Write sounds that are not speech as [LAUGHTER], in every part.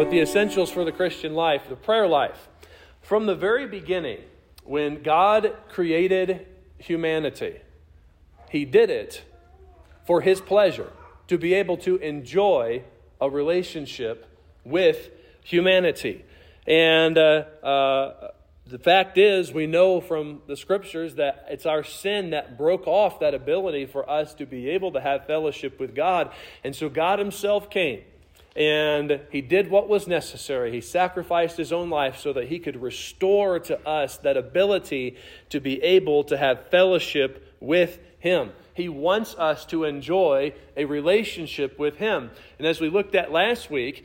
but the essentials for the Christian life, the prayer life. From the very beginning, when God created humanity, He did it for His pleasure, to be able to enjoy a relationship with humanity. And uh, uh, the fact is, we know from the scriptures that it's our sin that broke off that ability for us to be able to have fellowship with God. And so God Himself came and He did what was necessary. He sacrificed His own life so that He could restore to us that ability to be able to have fellowship with Him. He wants us to enjoy a relationship with Him. And as we looked at last week,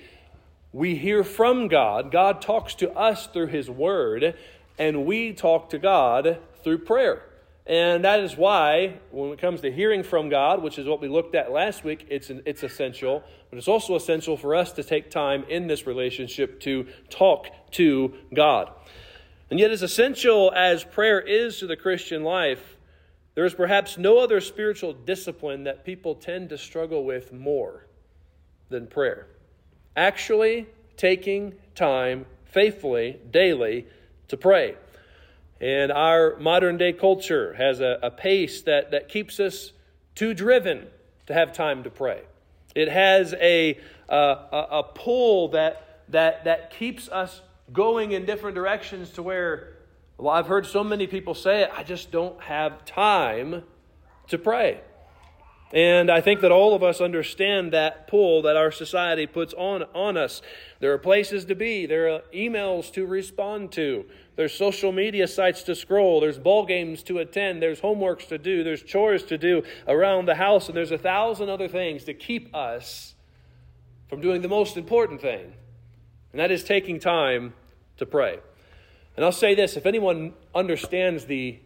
we hear from God. God talks to us through His Word and we talk to God through prayer. And that is why, when it comes to hearing from God, which is what we looked at last week, it's, an, it's essential. But it's also essential for us to take time in this relationship to talk to God. And yet, as essential as prayer is to the Christian life, there is perhaps no other spiritual discipline that people tend to struggle with more than prayer. Actually, taking time faithfully, daily, to pray. And our modern day culture has a, a pace that, that keeps us too driven to have time to pray. It has a, a, a pull that, that, that keeps us going in different directions to where, well, I've heard so many people say I just don't have time to pray. And I think that all of us understand that pull that our society puts on, on us. There are places to be, there are emails to respond to, there's social media sites to scroll, there's ball games to attend, there's homeworks to do, there's chores to do around the house, and there's a thousand other things to keep us from doing the most important thing, and that is taking time to pray. And I'll say this if anyone understands the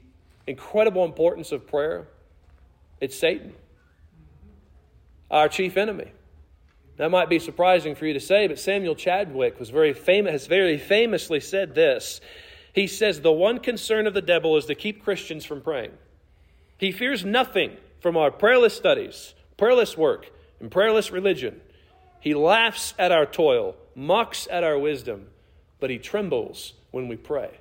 incredible importance of prayer, it's Satan our chief enemy. That might be surprising for you to say, but Samuel Chadwick was very famous, has very famously said this. He says, The one concern of the devil is to keep Christians from praying. He fears nothing from our prayerless studies, prayerless work, and prayerless religion. He laughs at our toil, mocks at our wisdom, but he trembles when we pray.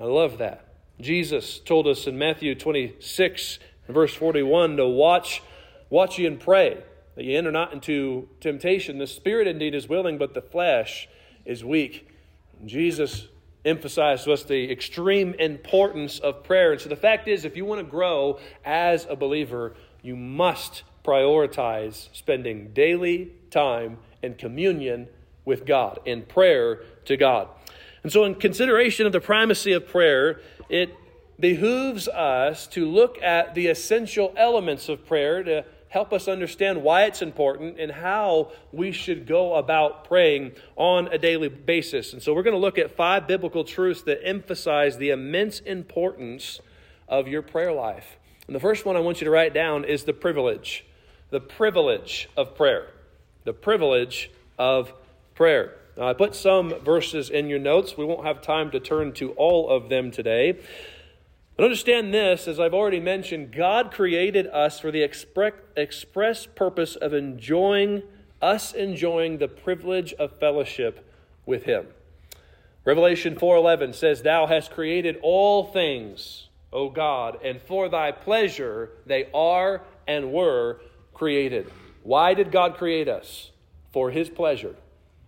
I love that. Jesus told us in Matthew 26, verse 41, to watch Watch ye and pray that ye enter not into temptation. The spirit indeed is willing, but the flesh is weak. Jesus emphasized to us the extreme importance of prayer. And so the fact is, if you want to grow as a believer, you must prioritize spending daily time in communion with God, in prayer to God. And so, in consideration of the primacy of prayer, it behooves us to look at the essential elements of prayer to help us understand why it's important and how we should go about praying on a daily basis. And so we're going to look at five biblical truths that emphasize the immense importance of your prayer life. And the first one I want you to write down is the privilege. The privilege of prayer. The privilege of prayer. Now, I put some verses in your notes. We won't have time to turn to all of them today. But understand this, as I've already mentioned, God created us for the express purpose of enjoying, us enjoying the privilege of fellowship with Him. Revelation 4:11 says, "Thou hast created all things, O God, and for thy pleasure they are and were created." Why did God create us? For his pleasure.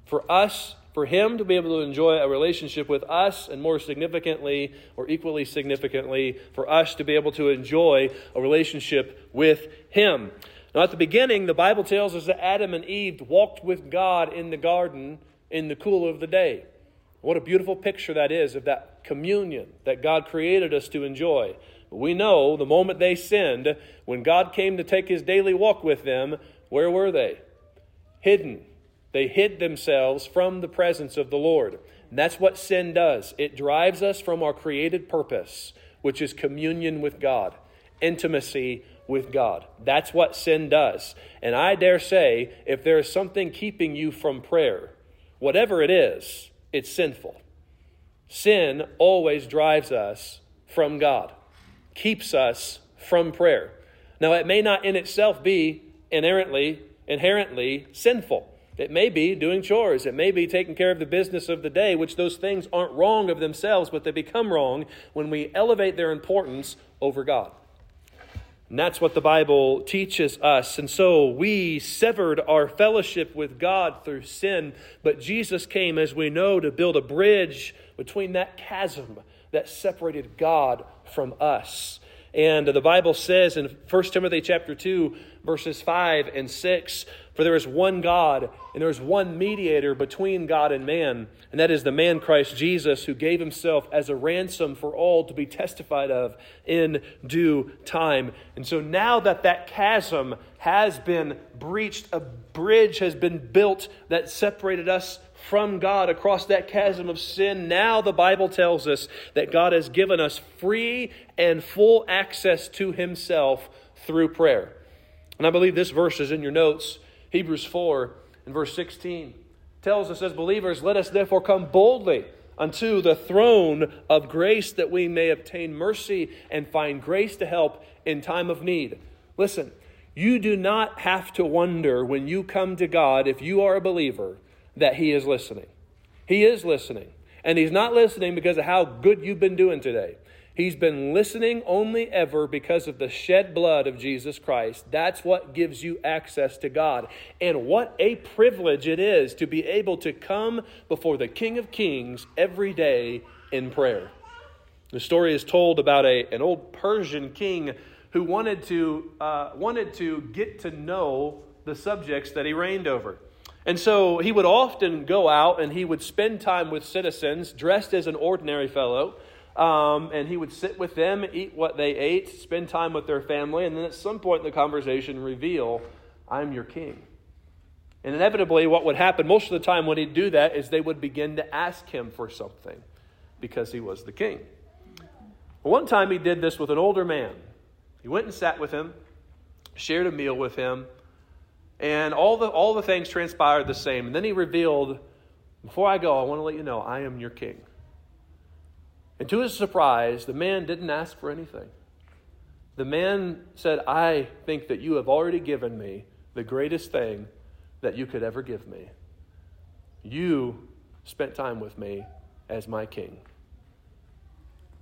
For us for him to be able to enjoy a relationship with us, and more significantly, or equally significantly, for us to be able to enjoy a relationship with him. Now, at the beginning, the Bible tells us that Adam and Eve walked with God in the garden in the cool of the day. What a beautiful picture that is of that communion that God created us to enjoy. We know the moment they sinned, when God came to take his daily walk with them, where were they? Hidden they hid themselves from the presence of the Lord. And that's what sin does it drives us from our created purpose, which is communion with God, intimacy with God. That's what sin does. And I dare say, if there is something keeping you from prayer, whatever it is, it's sinful. Sin always drives us from God, keeps us from prayer. Now, it may not in itself be inherently, inherently sinful. It may be doing chores. It may be taking care of the business of the day, which those things aren't wrong of themselves, but they become wrong when we elevate their importance over God. And that's what the Bible teaches us. And so we severed our fellowship with God through sin, but Jesus came, as we know, to build a bridge between that chasm that separated God from us. And the Bible says in 1 Timothy chapter 2, verses 5 and 6, for there is one God, and there is one mediator between God and man, and that is the man Christ Jesus, who gave himself as a ransom for all to be testified of in due time. And so now that that chasm has been breached, a bridge has been built that separated us from God across that chasm of sin. Now the Bible tells us that God has given us free and full access to Himself through prayer. And I believe this verse is in your notes. Hebrews 4 and verse 16 tells us as believers, Let us therefore come boldly unto the throne of grace that we may obtain mercy and find grace to help in time of need. Listen, you do not have to wonder when you come to God, if you are a believer, that He is listening. He is listening. And He's not listening because of how good you've been doing today. He's been listening only ever because of the shed blood of Jesus Christ. That's what gives you access to God. And what a privilege it is to be able to come before the King of Kings every day in prayer. The story is told about a, an old Persian king who wanted to, uh, wanted to get to know the subjects that he reigned over. And so he would often go out and he would spend time with citizens dressed as an ordinary fellow um, and he would sit with them, eat what they ate, spend time with their family, and then at some point in the conversation reveal, I'm your king. And inevitably, what would happen most of the time when he'd do that is they would begin to ask him for something because he was the king. one time he did this with an older man. He went and sat with him, shared a meal with him, and all the, all the things transpired the same. And then he revealed, Before I go, I want to let you know I am your king. And to his surprise, the man didn't ask for anything. The man said, I think that you have already given me the greatest thing that you could ever give me. You spent time with me as my king.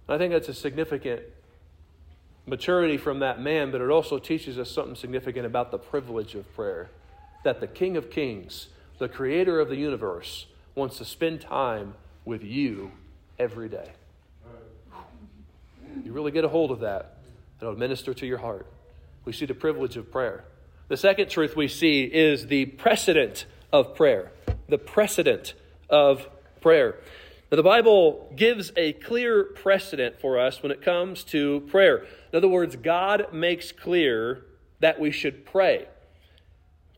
I think that's a significant maturity from that man, but it also teaches us something significant about the privilege of prayer. That the King of Kings, the creator of the universe, wants to spend time with you every day. You really get a hold of that, it'll minister to your heart. We see the privilege of prayer. The second truth we see is the precedent of prayer. The precedent of prayer. Now, the Bible gives a clear precedent for us when it comes to prayer. In other words, God makes clear that we should pray.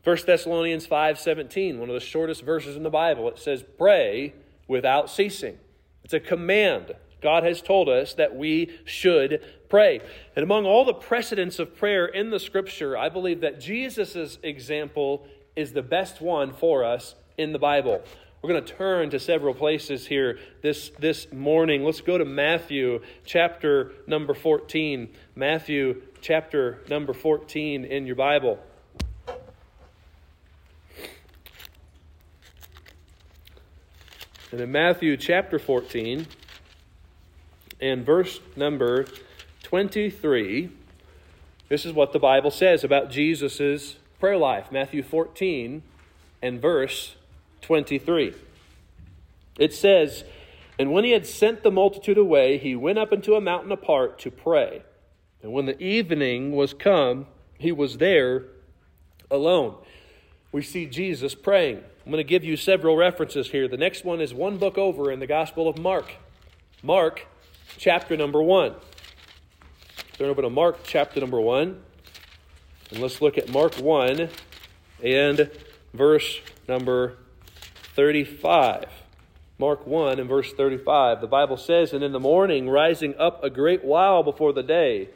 1 Thessalonians 5:17, one of the shortest verses in the Bible, it says, "Pray without ceasing." It's a command. God has told us that we should pray. And among all the precedents of prayer in the scripture, I believe that Jesus' example is the best one for us in the Bible. We're going to turn to several places here this, this morning. Let's go to Matthew chapter number 14. Matthew chapter number 14 in your Bible. And in Matthew chapter 14, and verse number 23, this is what the Bible says about Jesus' prayer life. Matthew 14 and verse 23. It says, And when he had sent the multitude away, he went up into a mountain apart to pray. And when the evening was come, he was there alone. We see Jesus praying. I'm going to give you several references here. The next one is one book over in the Gospel of Mark. Mark chapter number 1. Turn over to Mark chapter number 1. And let's look at Mark 1 and verse number 35. Mark 1 and verse 35. The Bible says, And in the morning, rising up a great while before the day,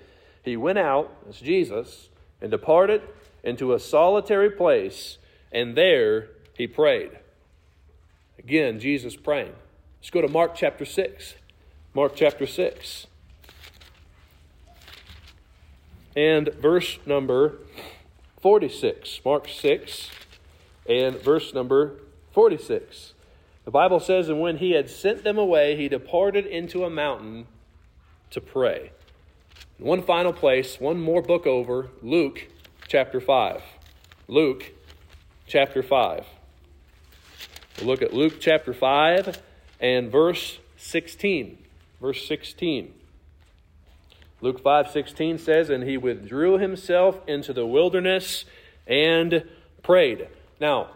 he went out, as Jesus, and departed into a solitary place, and there he prayed. Again, Jesus praying. Let's go to Mark chapter 6. Mark chapter 6. And verse number 46. Mark 6 and verse number 46. The Bible says, And when he had sent them away, he departed into a mountain to pray. One final place, one more book over, Luke chapter 5. Luke chapter 5. We'll look at Luke chapter 5 and verse 16. Verse 16. Luke 5:16 says, "And he withdrew himself into the wilderness and prayed." Now,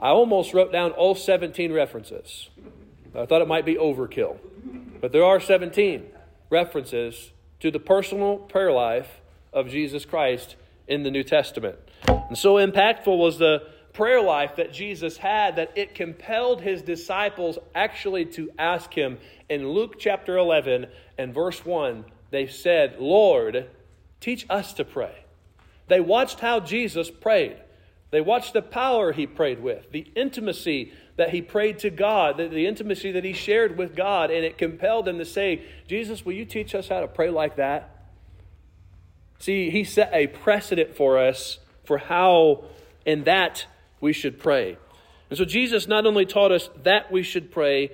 I almost wrote down all 17 references. I thought it might be overkill. But there are 17 references to the personal prayer life of Jesus Christ in the New Testament. And so impactful was the prayer life that Jesus had that it compelled his disciples actually to ask him in Luke chapter 11 and verse 1 they said, Lord, teach us to pray. They watched how Jesus prayed. They watched the power he prayed with, the intimacy that he prayed to God, the, the, intimacy that he shared with God, and it compelled them to say, Jesus, will you teach us how to pray like that? See, he set a precedent for us for how in that we should pray. And so Jesus not only taught us that we should pray,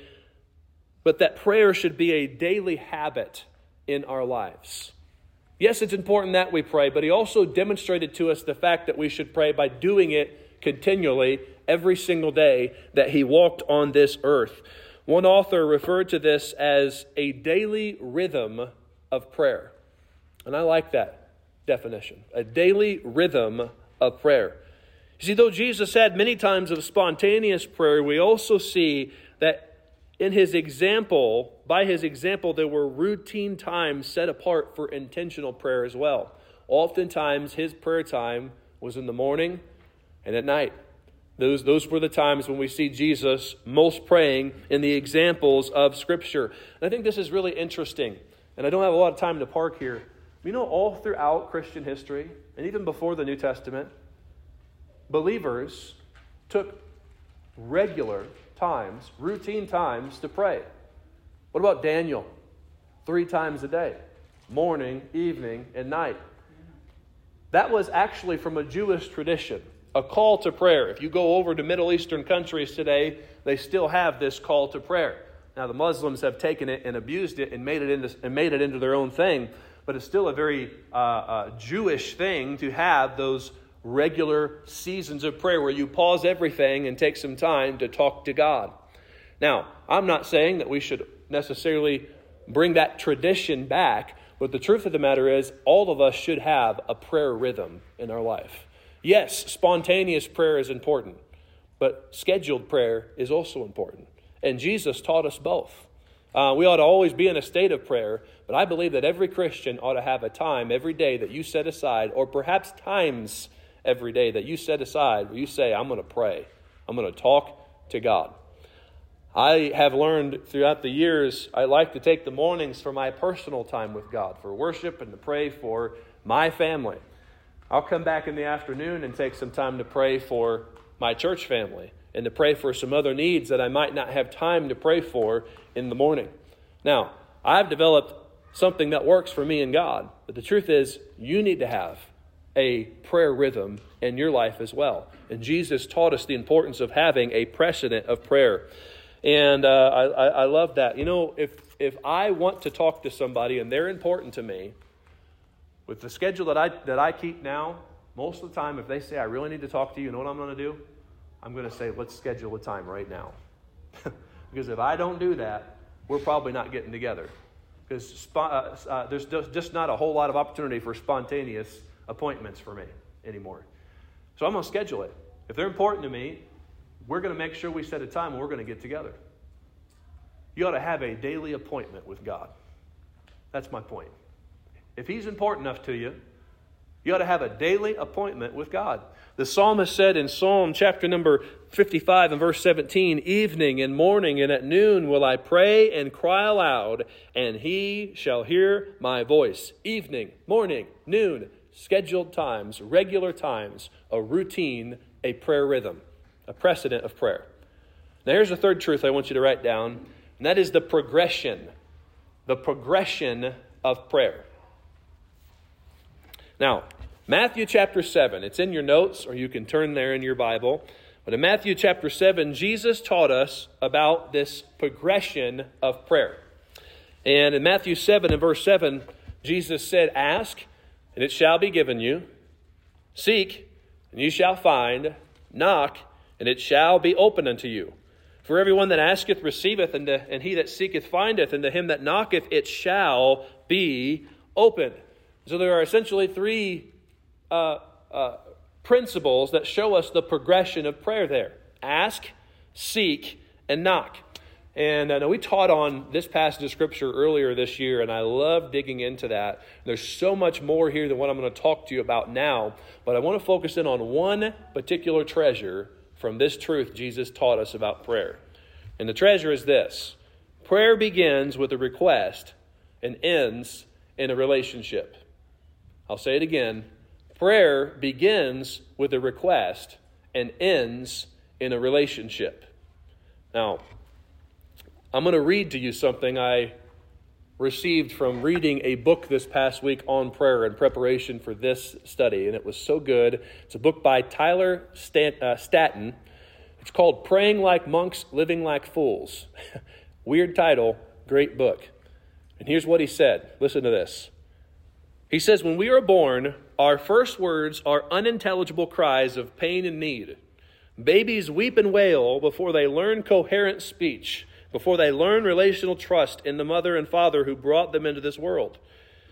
but that prayer should be a daily habit in our lives. Yes, it's important that we pray, but he also demonstrated to us the fact that we should pray by doing it continually every single day that he walked on this earth. One author referred to this as a daily rhythm of prayer. And I like that definition a daily rhythm of prayer. You see, though Jesus had many times of spontaneous prayer, we also see that in his example, by his example, there were routine times set apart for intentional prayer as well. Oftentimes, his prayer time was in the morning and at night. Those, those were the times when we see Jesus most praying in the examples of Scripture. And I think this is really interesting. And I don't have a lot of time to park here. You know, all throughout Christian history, and even before the New Testament, believers took regular times, routine times to pray. What about Daniel? Three times a day morning, evening, and night. That was actually from a Jewish tradition, a call to prayer. If you go over to Middle Eastern countries today, they still have this call to prayer. Now, the Muslims have taken it and abused it and made it into, and made it into their own thing, but it's still a very uh, uh, Jewish thing to have those regular seasons of prayer where you pause everything and take some time to talk to God. Now, I'm not saying that we should necessarily bring that tradition back, but the truth of the matter is, all of us should have a prayer rhythm in our life. Yes, spontaneous prayer is important, but scheduled prayer is also important. And Jesus taught us both. Uh, we ought to always be in a state of prayer, but I believe that every Christian ought to have a time every day that you set aside, or perhaps times every day that you set aside where you say, I'm going to pray, I'm going to talk to God. I have learned throughout the years, I like to take the mornings for my personal time with God, for worship and to pray for my family. I'll come back in the afternoon and take some time to pray for my church family and to pray for some other needs that I might not have time to pray for in the morning. Now, I've developed something that works for me and God, but the truth is, you need to have a prayer rhythm in your life as well. And Jesus taught us the importance of having a precedent of prayer. And uh, I, I love that. You know, if, if I want to talk to somebody and they're important to me, with the schedule that I, that I keep now, most of the time, if they say, I really need to talk to you, you know what I'm going to do? I'm going to say, let's schedule a time right now. [LAUGHS] because if I don't do that, we're probably not getting together. Because uh, uh, there's just not a whole lot of opportunity for spontaneous appointments for me anymore. So I'm going to schedule it. If they're important to me, we're going to make sure we set a time and we're going to get together. You ought to have a daily appointment with God. That's my point. If He's important enough to you, you ought to have a daily appointment with God. The psalmist said in Psalm chapter number 55 and verse 17 Evening and morning and at noon will I pray and cry aloud, and He shall hear my voice. Evening, morning, noon, scheduled times, regular times, a routine, a prayer rhythm, a precedent of prayer. Now, here's the third truth I want you to write down, and that is the progression. The progression of prayer. Now, Matthew chapter 7, it's in your notes, or you can turn there in your Bible. But in Matthew chapter 7, Jesus taught us about this progression of prayer. And in Matthew 7 and verse 7, Jesus said, Ask, and it shall be given you. Seek, and you shall find. Knock, and it shall be open unto you. For everyone that asketh receiveth, and, and he that seeketh findeth, and to him that knocketh it shall be open. So there are essentially three uh, uh, principles that show us the progression of prayer there ask, seek, and knock. And uh, know we taught on this passage of Scripture earlier this year, and I love digging into that. There's so much more here than what I'm going to talk to you about now, but I want to focus in on one particular treasure from this truth Jesus taught us about prayer. And the treasure is this prayer begins with a request and ends in a relationship. I'll say it again prayer begins with a request and ends in a relationship. Now, I'm going to read to you something I received from reading a book this past week on prayer in preparation for this study, and it was so good. It's a book by Tyler uh, Staton. It's called Praying Like Monks, Living Like Fools. [LAUGHS] Weird title, great book. And here's what he said listen to this. He says, When we are born, our first words are unintelligible cries of pain and need. Babies weep and wail before they learn coherent speech before they learn relational trust in the mother and father who brought them into this world.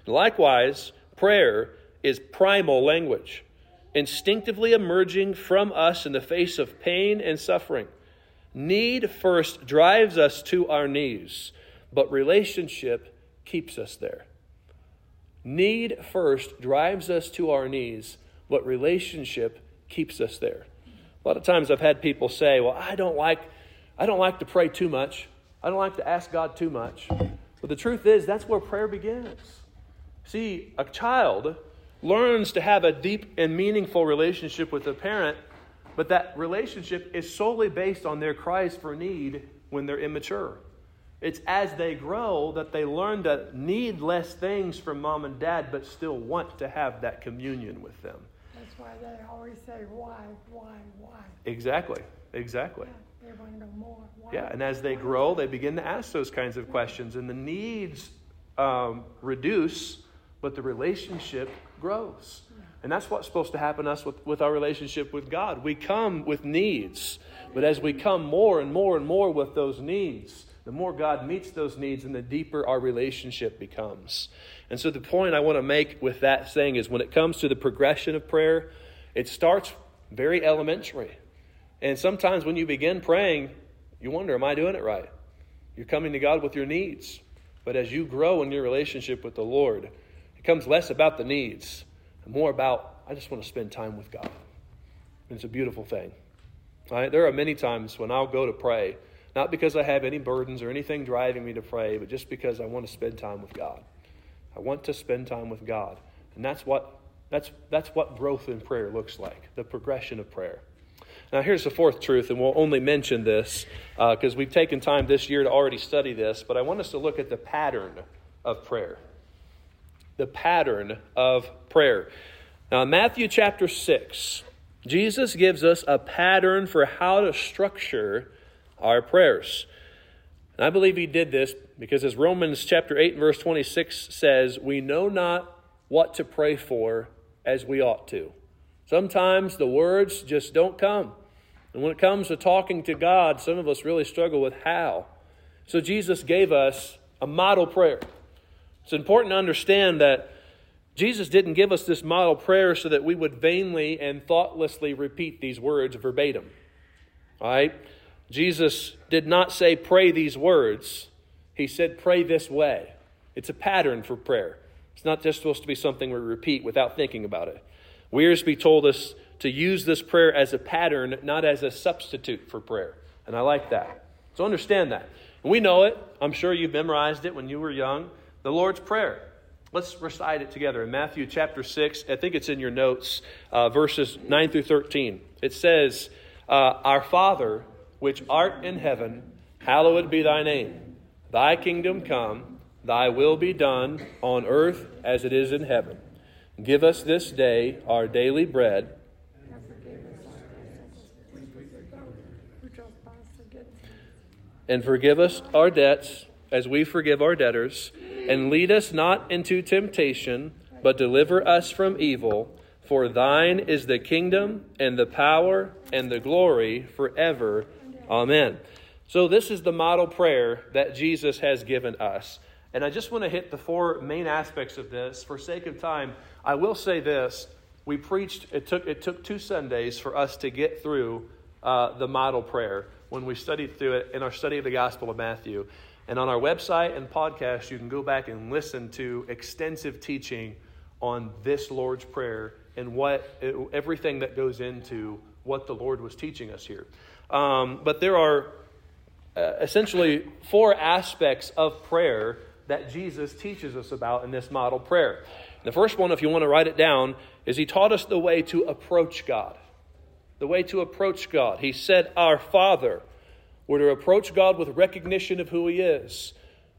Likewise, prayer is primal language, instinctively emerging from us in the face of pain and suffering. Need first drives us to our knees, but relationship keeps us there. Need first drives us to our knees, but relationship keeps us there. A lot of times I've had people say, "Well, I don't like I don't like to pray too much. I don't like to ask God too much. But the truth is, that's where prayer begins. See, a child learns to have a deep and meaningful relationship with a parent, but that relationship is solely based on their cries for need when they're immature. It's as they grow that they learn to need less things from mom and dad, but still want to have that communion with them. That's why they always say, why, why, why. Exactly, exactly. Yeah. They want to know more. Why? Yeah, and as they grow, they begin to ask those kinds of questions, and the needs um, reduce, but the relationship grows. And that's what's supposed to happen to us with, with our relationship with God. We come with needs, but as we come more and more and more with those needs, the more God meets those needs and the deeper our relationship becomes. And so, the point I want to make with that saying is when it comes to the progression of prayer, it starts very elementary. And sometimes when you begin praying, you wonder, am I doing it right? You're coming to God with your needs. But as you grow in your relationship with the Lord, it becomes less about the needs and more about, I just want to spend time with God. And it's a beautiful thing. Right? There are many times when I'll go to pray, not because I have any burdens or anything driving me to pray, but just because I want to spend time with God. I want to spend time with God. And that's what, that's, that's what growth in prayer looks like the progression of prayer. Now, here's the fourth truth, and we'll only mention this because uh, we've taken time this year to already study this, but I want us to look at the pattern of prayer. The pattern of prayer. Now, in Matthew chapter 6, Jesus gives us a pattern for how to structure our prayers. And I believe he did this because, as Romans chapter 8 and verse 26 says, we know not what to pray for as we ought to. Sometimes the words just don't come. And when it comes to talking to God, some of us really struggle with how. So Jesus gave us a model prayer. It's important to understand that Jesus didn't give us this model prayer so that we would vainly and thoughtlessly repeat these words verbatim. All right? Jesus did not say, pray these words. He said, pray this way. It's a pattern for prayer. It's not just supposed to be something we repeat without thinking about it. Wiersbe told us to use this prayer as a pattern, not as a substitute for prayer. And I like that. So understand that. we know it. I'm sure you've memorized it when you were young. The Lord's Prayer. Let's recite it together in Matthew chapter 6. I think it's in your notes, uh, verses 9 through 13. It says, uh, Our Father, which art in heaven, hallowed be thy name. Thy kingdom come, thy will be done on earth as it is in heaven. Give us this day our daily bread and forgive us our debts as we forgive our debtors, and lead us not into temptation, but deliver us from evil. For thine is the kingdom, and the power, and the glory forever. Amen. So, this is the model prayer that Jesus has given us. And I just want to hit the four main aspects of this. For sake of time, I will say this. We preached, it took, it took two Sundays for us to get through uh, the model prayer when we studied through it in our study of the Gospel of Matthew. And on our website and podcast, you can go back and listen to extensive teaching on this Lord's Prayer and what everything that goes into what the Lord was teaching us here. Um, but there are uh, essentially four aspects of prayer that Jesus teaches us about in this model prayer. The first one, if you want to write it down, is He taught us the way to approach God. The way to approach God. He said, Our Father. We're to approach God with recognition of who He is,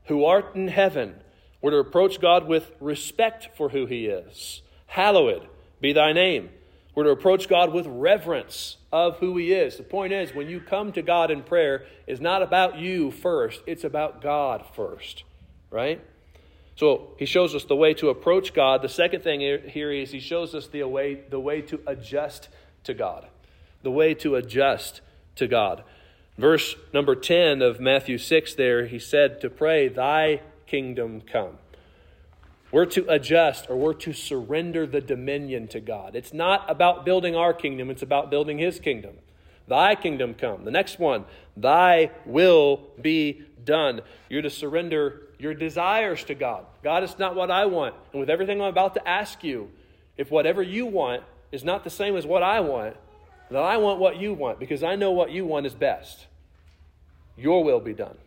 who art in heaven. We're to approach God with respect for who He is. Hallowed be thy name. We're to approach God with reverence of who He is. The point is, when you come to God in prayer, it's not about you first, it's about God first, right? So he shows us the way to approach God. The second thing here is he shows us the way, the way to adjust to God. The way to adjust to God. Verse number 10 of Matthew 6 there, he said to pray, Thy kingdom come. We're to adjust or we're to surrender the dominion to God. It's not about building our kingdom, it's about building His kingdom. Thy kingdom come. The next one, Thy will be done. You're to surrender your desires to God. God, it's not what I want. And with everything I'm about to ask you, if whatever you want is not the same as what I want, then I want what you want because I know what you want is best. Your will be done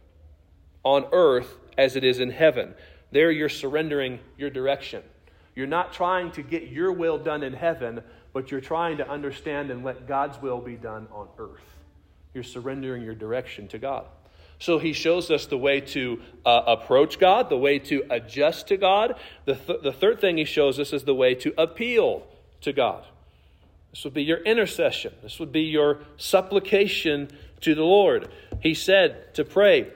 on earth as it is in heaven. There you're surrendering your direction. You're not trying to get your will done in heaven, but you're trying to understand and let God's will be done on earth. You're surrendering your direction to God. So he shows us the way to uh, approach God, the way to adjust to God. The, th- the third thing he shows us is the way to appeal to God. This would be your intercession, this would be your supplication to the Lord. He said to pray,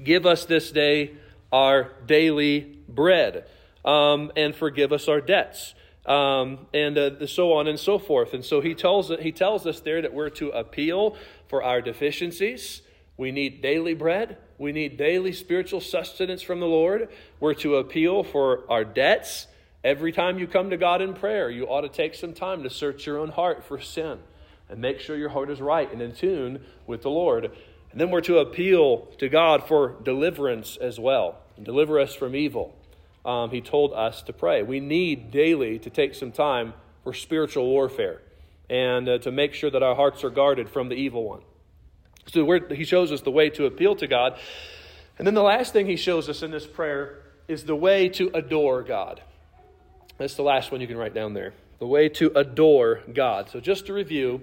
Give us this day our daily bread, um, and forgive us our debts. Um, and uh, so on and so forth. And so he tells, he tells us there that we're to appeal for our deficiencies. We need daily bread. We need daily spiritual sustenance from the Lord. We're to appeal for our debts. Every time you come to God in prayer, you ought to take some time to search your own heart for sin and make sure your heart is right and in tune with the Lord. And then we're to appeal to God for deliverance as well. And deliver us from evil. Um, he told us to pray. We need daily to take some time for spiritual warfare and uh, to make sure that our hearts are guarded from the evil one. So he shows us the way to appeal to God. And then the last thing he shows us in this prayer is the way to adore God. That's the last one you can write down there. The way to adore God. So just to review,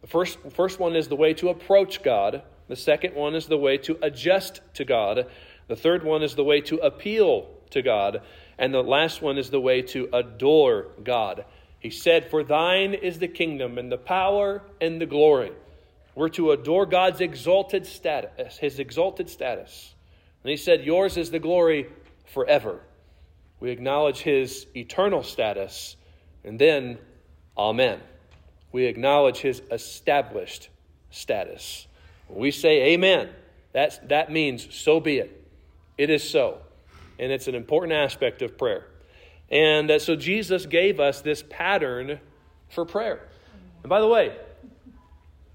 the first, first one is the way to approach God. The second one is the way to adjust to God. The third one is the way to appeal to God. And the last one is the way to adore God. He said, For thine is the kingdom and the power and the glory. We're to adore God's exalted status, his exalted status. And he said, Yours is the glory forever. We acknowledge his eternal status. And then, Amen. We acknowledge his established status. When we say Amen, that's, that means so be it. It is so. And it's an important aspect of prayer. And uh, so Jesus gave us this pattern for prayer. And by the way,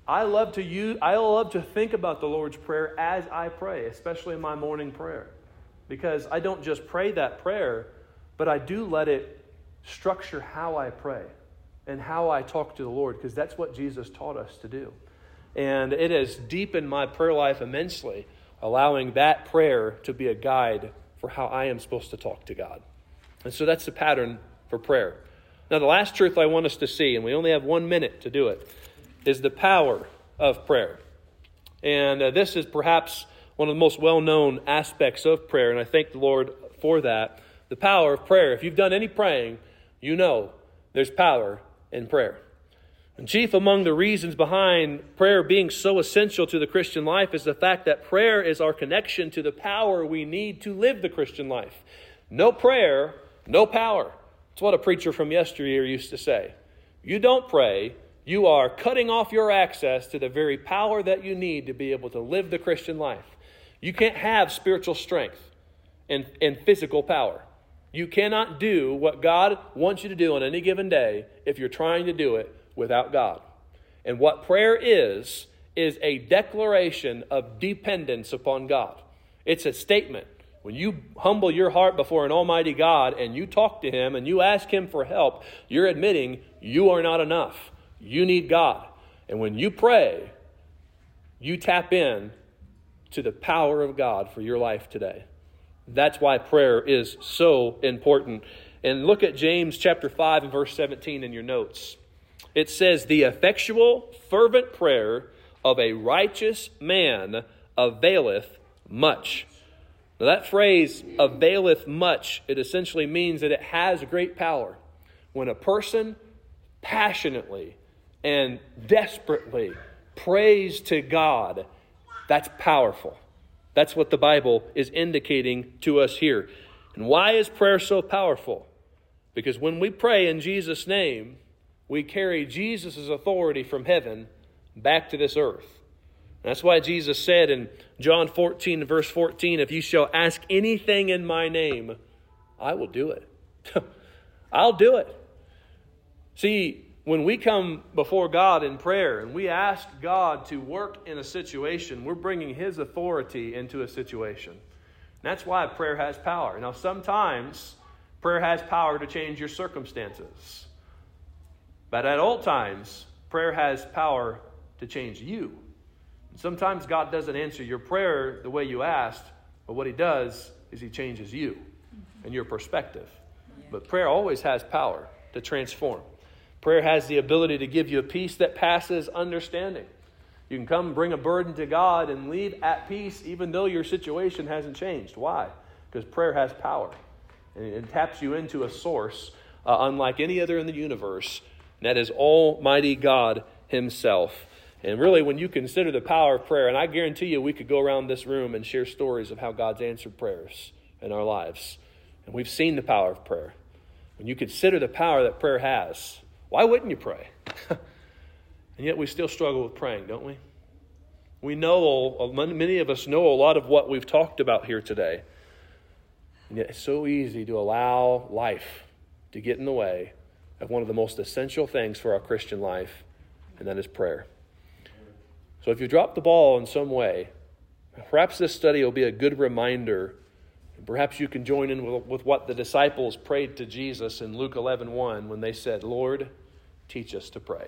I love to use, I love to think about the Lord's Prayer as I pray, especially in my morning prayer. Because I don't just pray that prayer, but I do let it structure how I pray and how I talk to the Lord, because that's what Jesus taught us to do. And it has deepened my prayer life immensely, allowing that prayer to be a guide for how I am supposed to talk to God. And so that's the pattern for prayer. Now, the last truth I want us to see, and we only have one minute to do it, is the power of prayer. And uh, this is perhaps one of the most well known aspects of prayer, and I thank the Lord for that. The power of prayer. If you've done any praying, you know there's power in prayer. And chief among the reasons behind prayer being so essential to the Christian life is the fact that prayer is our connection to the power we need to live the Christian life. No prayer, no power. That's what a preacher from yesteryear used to say. You don't pray, you are cutting off your access to the very power that you need to be able to live the Christian life. You can't have spiritual strength and, and physical power. You cannot do what God wants you to do on any given day if you're trying to do it without God. And what prayer is, is a declaration of dependence upon God. It's a statement. When you humble your heart before an almighty God and you talk to Him and you ask Him for help, you're admitting you are not enough. You need God. And when you pray, you tap in to the power of God for your life today. That's why prayer is so important. And look at James chapter 5 and verse 17 in your notes. It says, The effectual, fervent prayer of a righteous man availeth much. Now, that phrase, availeth much, it essentially means that it has great power. When a person passionately and desperately prays to God, that's powerful. That's what the Bible is indicating to us here. And why is prayer so powerful? Because when we pray in Jesus' name, we carry Jesus' authority from heaven back to this earth. That's why Jesus said in John 14, verse 14, If you shall ask anything in my name, I will do it. [LAUGHS] I'll do it. See, when we come before God in prayer and we ask God to work in a situation, we're bringing His authority into a situation. And that's why prayer has power. Now, sometimes prayer has power to change your circumstances. But at all times, prayer has power to change you. Sometimes God doesn't answer your prayer the way you asked, but what He does is He changes you and your perspective. But prayer always has power to transform. Prayer has the ability to give you a peace that passes understanding. You can come bring a burden to God and leave at peace even though your situation hasn't changed. Why? Because prayer has power. And it taps you into a source uh, unlike any other in the universe, and that is Almighty God Himself. And really, when you consider the power of prayer, and I guarantee you we could go around this room and share stories of how God's answered prayers in our lives. And we've seen the power of prayer. When you consider the power that prayer has, why wouldn't you pray? [LAUGHS] and yet we still struggle with praying, don't we? We know, many of us know a lot of what we've talked about here today. And yet it's so easy to allow life to get in the way of one of the most essential things for our Christian life, and that is prayer. So if you drop the ball in some way, perhaps this study will be a good reminder. Perhaps you can join in with, with what the disciples prayed to Jesus in Luke 11 1 when they said, Lord, teach us to pray.